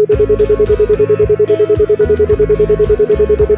ব্যবহার করে